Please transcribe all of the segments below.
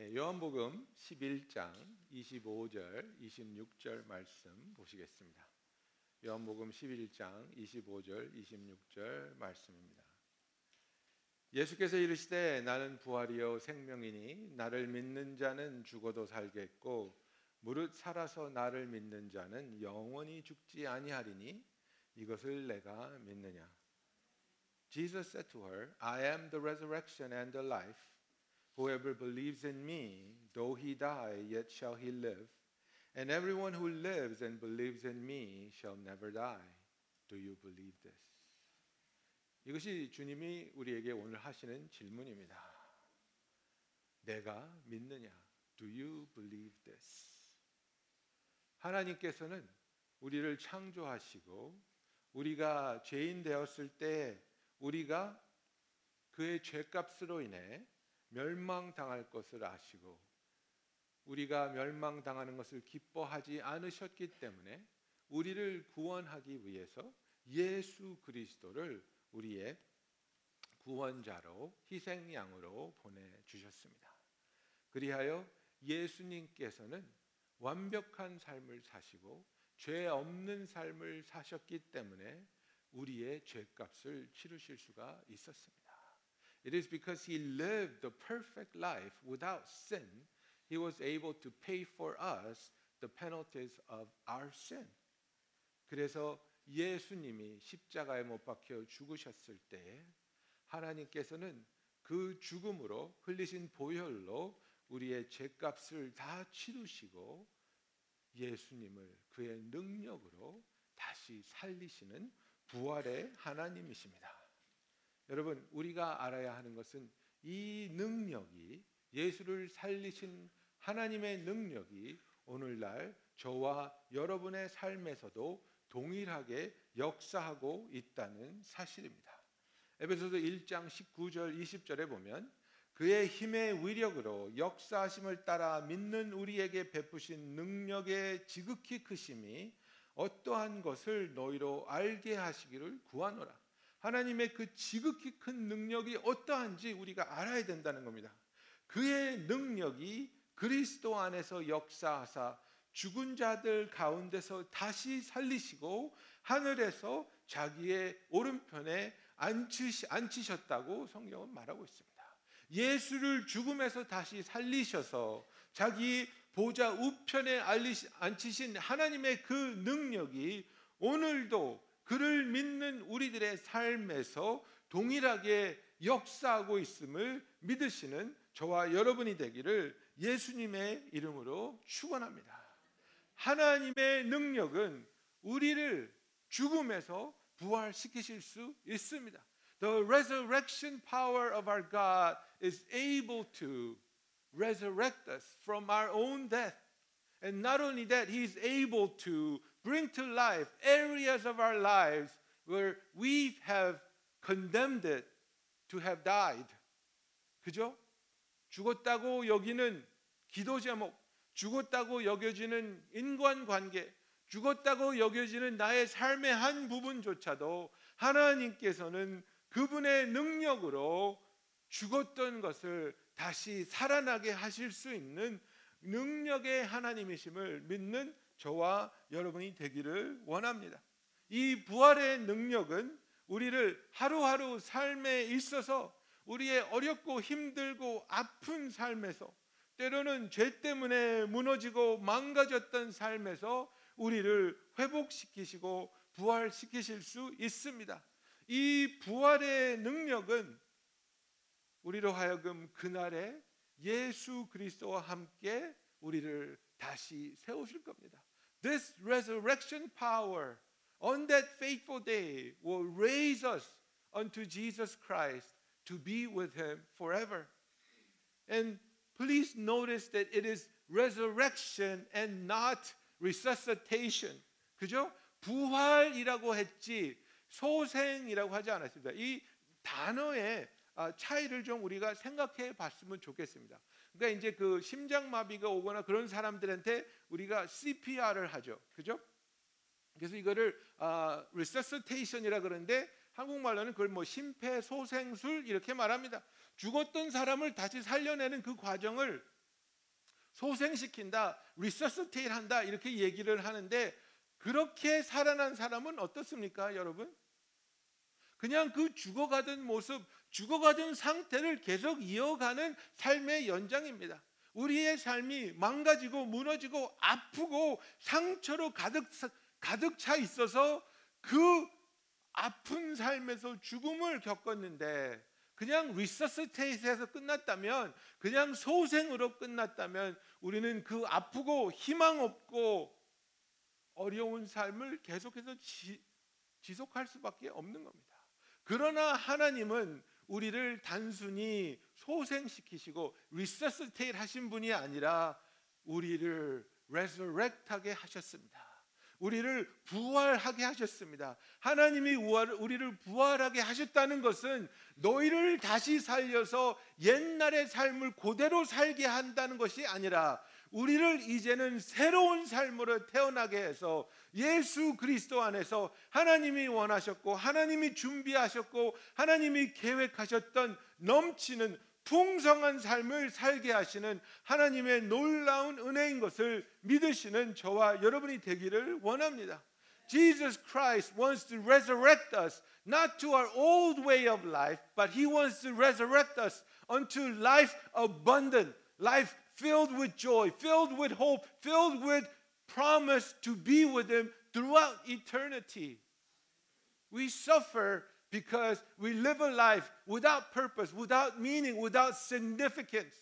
예, 요한복음 11장 25절, 26절 말씀 보시겠습니다. 요한복음 11장 25절, 26절 말씀입니다. 예수께서 이르시되 나는 부활이요 생명이니 나를 믿는 자는 죽어도 살겠고 무릇 살아서 나를 믿는 자는 영원히 죽지 아니하리니 이것을 내가 믿느냐. Jesus said to her, I am the resurrection and the life. Whoever believes in me, though he die, yet shall he live. And everyone who lives and believes in me shall never die. Do you believe this? 이것이 주님이 우리에게 오늘 하시는 질문입니다. 내가 믿느냐? Do you believe this? 하나님께서는 우리를 창조하시고 우리가 죄인 되었을 때 우리가 그의 죄값으로 인해 멸망당할 것을 아시고 우리가 멸망당하는 것을 기뻐하지 않으셨기 때문에 우리를 구원하기 위해서 예수 그리스도를 우리의 구원자로 희생양으로 보내 주셨습니다. 그리하여 예수님께서는 완벽한 삶을 사시고 죄 없는 삶을 사셨기 때문에 우리의 죄값을 치르실 수가 있었습니다. It is because he lived the perfect life without sin, he was able to pay for us the penalties of our sin. 그래서 예수님이 십자가에 못 박혀 죽으셨을 때 하나님께서는 그 죽음으로 흘리신 보혈로 우리의 죄값을 다 치르시고 예수님을 그의 능력으로 다시 살리시는 부활의 하나님이십니다. 여러분, 우리가 알아야 하는 것은 이 능력이 예수를 살리신 하나님의 능력이 오늘날 저와 여러분의 삶에서도 동일하게 역사하고 있다는 사실입니다. 에베소서 1장 19절 20절에 보면 그의 힘의 위력으로 역사하심을 따라 믿는 우리에게 베푸신 능력의 지극히 크심이 어떠한 것을 너희로 알게 하시기를 구하노라. 하나님의 그 지극히 큰 능력이 어떠한지 우리가 알아야 된다는 겁니다. 그의 능력이 그리스도 안에서 역사하사 죽은 자들 가운데서 다시 살리시고 하늘에서 자기의 오른편에 앉히셨다고 성경은 말하고 있습니다. 예수를 죽음에서 다시 살리셔서 자기 보좌 우편에 앉히신 하나님의 그 능력이 오늘도 그를 믿는 우리들의 삶에서 동일하게 역사하고 있음을 믿으시는 저와 여러분이 되기를 예수님의 이름으로 축원합니다. 하나님의 능력은 우리를 죽음에서 부활시키실 수 있습니다. The resurrection power of our God is able to resurrect us from our own death. And not only that, He is able to bring to life areas of our lives where we have condemned it to have died. 그죠? 죽었다고 여기는 기도 제목, 죽었다고 여겨지는 인간 관계, 죽었다고 여겨지는 나의 삶의 한 부분조차도 하나님께서는 그분의 능력으로 죽었던 것을 다시 살아나게 하실 수 있는 능력의 하나님이심을 믿는 저와 여러분이 되기를 원합니다. 이 부활의 능력은 우리를 하루하루 삶에 있어서 우리의 어렵고 힘들고 아픈 삶에서 때로는 죄 때문에 무너지고 망가졌던 삶에서 우리를 회복시키시고 부활시키실 수 있습니다. 이 부활의 능력은 우리로 하여금 그날에 예수 그리스도와 함께 우리를 다시 세우실 겁니다. This resurrection power on that faithful day will raise us unto Jesus Christ to be with him forever. And please notice that it is resurrection and not resuscitation. 그죠? 부활이라고 했지 소생이라고 하지 않았습니다. 이 단어의 차이를 좀 우리가 생각해 봤으면 좋겠습니다. 그러니까 이제 그 심장마비가 오거나 그런 사람들한테 우리가 CPR을 하죠. 그죠? 그래서 이거를 아, resuscitation이라 그러는데 한국말로는 그걸 뭐 심폐소생술 이렇게 말합니다. 죽었던 사람을 다시 살려내는 그 과정을 소생시킨다, 리서스테일 한다 이렇게 얘기를 하는데 그렇게 살아난 사람은 어떻습니까, 여러분? 그냥 그 죽어가던 모습, 죽어가던 상태를 계속 이어가는 삶의 연장입니다. 우리의 삶이 망가지고 무너지고 아프고 상처로 가득 가득 차 있어서 그 아픈 삶에서 죽음을 겪었는데 그냥 resuscitate에서 끝났다면 그냥 소생으로 끝났다면 우리는 그 아프고 희망 없고 어려운 삶을 계속해서 지, 지속할 수밖에 없는 겁니다. 그러나 하나님은 우리를 단순히 소생시키시고 resuscitate 하신 분이 아니라 우리를 resurrect하게 하셨습니다. 우리를 부활하게 하셨습니다. 하나님이 우리를 부활하게 하셨다는 것은 너희를 다시 살려서 옛날의 삶을 그대로 살게 한다는 것이 아니라 우리를 이제는 새로운 삶으로 태어나게 해서 예수 그리스도 안에서 하나님이 원하셨고 하나님이 준비하셨고 하나님이 계획하셨던 넘치는 풍성한 삶을 살게 하시는 하나님의 놀라운 은혜인 것을 믿으시는 저와 여러분이 되기를 원합니다. Jesus Christ wants to resurrect us not to our old way of life, but he wants to resurrect us unto life abundant, life filled with joy, filled with hope, filled with promise to be with him throughout eternity. We suffer because we live a life without purpose, without meaning, without significance.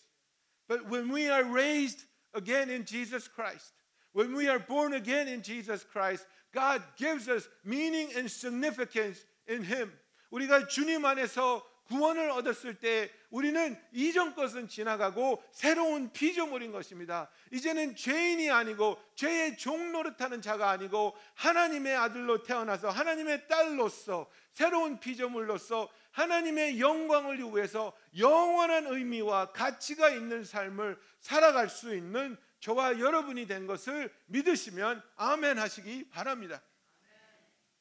But when we are raised again in Jesus Christ, when we are born again in Jesus Christ, God gives us meaning and significance in Him. 우리가 주님 안에서 구원을 얻었을 때 우리는 이전 것은 지나가고 새로운 피조물인 것입니다. 이제는 죄인이 아니고 죄의 종 노릇하는 자가 아니고 하나님의 아들로 태어나서 하나님의 딸로서 새로운 피조물로서 하나님의 영광을 위해서 영원한 의미와 가치가 있는 삶을 살아갈 수 있는 저와 여러분이 된 것을 믿으시면 아멘 하시기 바랍니다.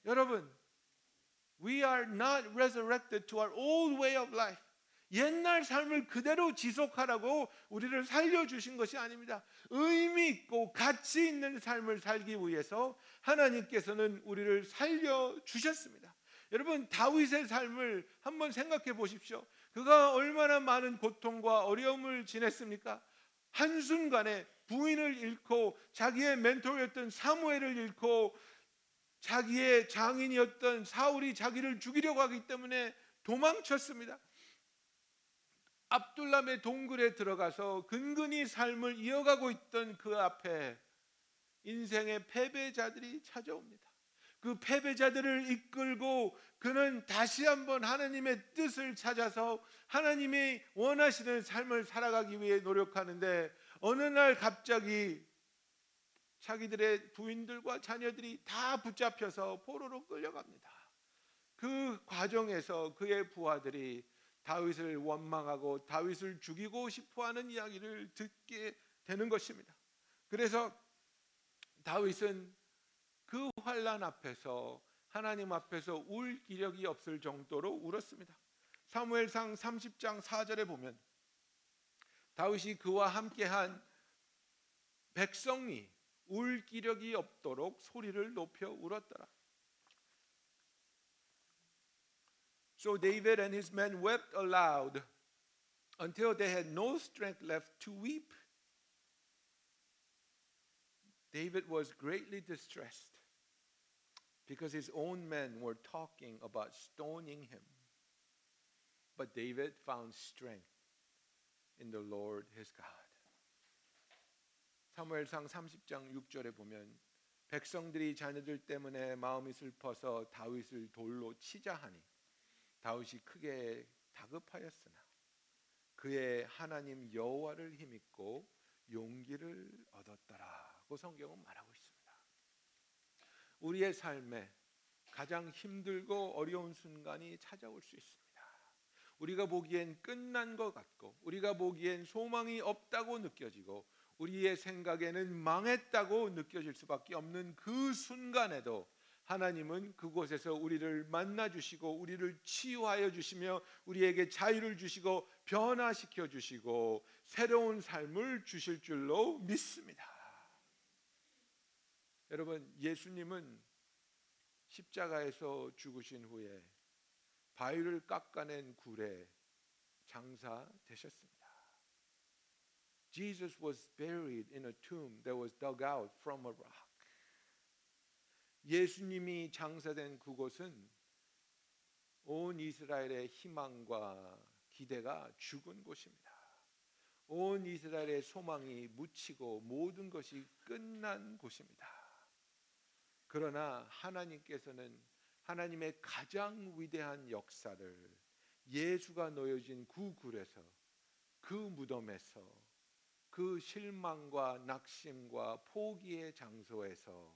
여러분 We are not resurrected to our old way of life. 옛날 삶을 그대로 지속하라고 우리를 살려주신 것이 아닙니다. 의미 있고 가치 있는 삶을 살기 위해서 하나님께서는 우리를 살려주셨습니다. 여러분, 다윗의 삶을 한번 생각해 보십시오. 그가 얼마나 많은 고통과 어려움을 지냈습니까? 한순간에 부인을 잃고 자기의 멘토였던 사무엘을 잃고 자기의 장인이었던 사울이 자기를 죽이려고 하기 때문에 도망쳤습니다. 압둘람의 동굴에 들어가서 근근히 삶을 이어가고 있던 그 앞에 인생의 패배자들이 찾아옵니다. 그 패배자들을 이끌고 그는 다시 한번 하나님의 뜻을 찾아서 하나님이 원하시는 삶을 살아가기 위해 노력하는데 어느 날 갑자기 자기들의 부인들과 자녀들이 다 붙잡혀서 포로로 끌려갑니다. 그 과정에서 그의 부하들이 다윗을 원망하고 다윗을 죽이고 싶어하는 이야기를 듣게 되는 것입니다. 그래서 다윗은 그 환란 앞에서 하나님 앞에서 울 기력이 없을 정도로 울었습니다. 사무엘상 30장 4절에 보면 다윗이 그와 함께한 백성이 울 기력이 없도록 소리를 높여 울었더라. So David and his men wept aloud until they had no strength left to weep. David was greatly distressed because his own men were talking about stoning him. But David found strength in the Lord his God. 사무엘상 30장 6절에 보면 백성들이 자녀들 때문에 마음이 슬퍼서 다윗을 돌로 치자 하니 다윗이 크게 다급하였으나 그의 하나님 여호와를 힘입고 용기를 얻었더라고 성경은 말하고 있습니다. 우리의 삶에 가장 힘들고 어려운 순간이 찾아올 수 있습니다. 우리가 보기엔 끝난 것 같고 우리가 보기엔 소망이 없다고 느껴지고 우리의 생각에는 망했다고 느껴질 수밖에 없는 그 순간에도 하나님은 그곳에서 우리를 만나 주시고 우리를 치유하여 주시며 우리에게 자유를 주시고 변화시켜 주시고 새로운 삶을 주실 줄로 믿습니다. 여러분 예수님은 십자가에서 죽으신 후에 바위를 깎아낸 굴에 장사되셨습니다. Jesus was buried in a tomb that was dug out from a rock. 예수님이 장사된 그곳은 온 이스라엘의 희망과 기대가 죽은 곳입니다. 온 이스라엘의 소망이 묻히고 모든 것이 끝난 곳입니다. 그러나 하나님께서는 하나님의 가장 위대한 역사를 예수가 놓여진 그 굴에서 그 무덤에서 그 실망과 낙심과 포기의 장소에서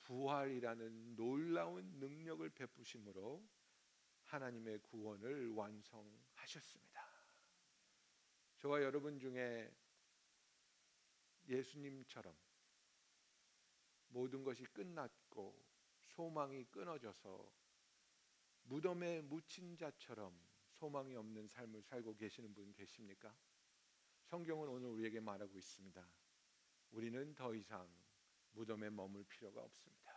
부활이라는 놀라운 능력을 베푸심으로 하나님의 구원을 완성하셨습니다. 저와 여러분 중에 예수님처럼 모든 것이 끝났고 소망이 끊어져서 무덤에 묻힌 자처럼 소망이 없는 삶을 살고 계시는 분 계십니까? 성경은 오늘 우리에게 말하고 있습니다. 우리는 더 이상 무덤에 머물 필요가 없습니다.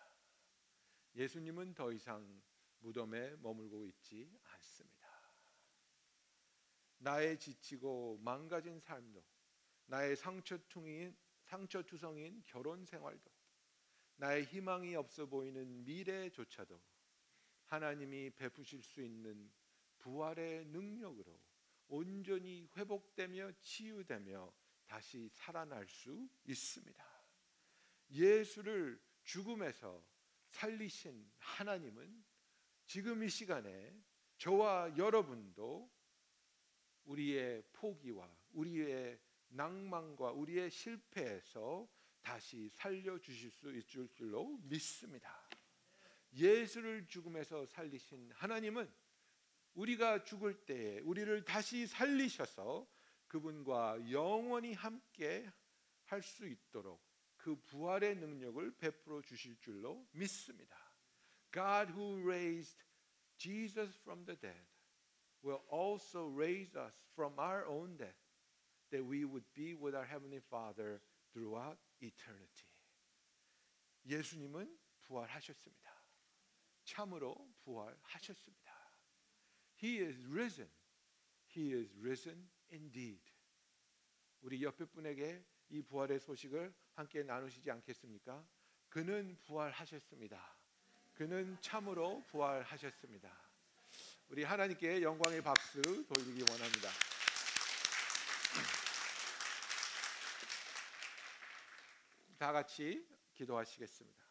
예수님은 더 이상 무덤에 머물고 있지 않습니다. 나의 지치고 망가진 삶도, 나의 상처투성인 상처투성인 결혼 생활도, 나의 희망이 없어 보이는 미래조차도 하나님이 베푸실 수 있는 부활의 능력으로 온전히 회복되며 치유되며 다시 살아날 수 있습니다. 예수를 죽음에서 살리신 하나님은 지금 이 시간에 저와 여러분도 우리의 포기와 우리의 낭만과 우리의 실패에서 다시 살려 주실 수 있을 줄로 믿습니다. 예수를 죽음에서 살리신 하나님은 우리가 죽을 때에 우리를 다시 살리셔서 그분과 영원히 함께 할 수 있도록 그 부활의 능력을 베풀어 주실 줄로 믿습니다. God who raised Jesus from the dead will also raise us from our own death that we would be with our heavenly Father throughout eternity. 예수님은 부활하셨습니다. 참으로 부활하셨습니다. He is risen. He is risen indeed. 우리 옆에 분에게 이 부활의 소식을 함께 나누시지 않겠습니까? 그는 부활하셨습니다. 그는 참으로 부활하셨습니다. 우리 하나님께 영광의 박수 돌리기 원합니다. 다 같이 기도하시겠습니다.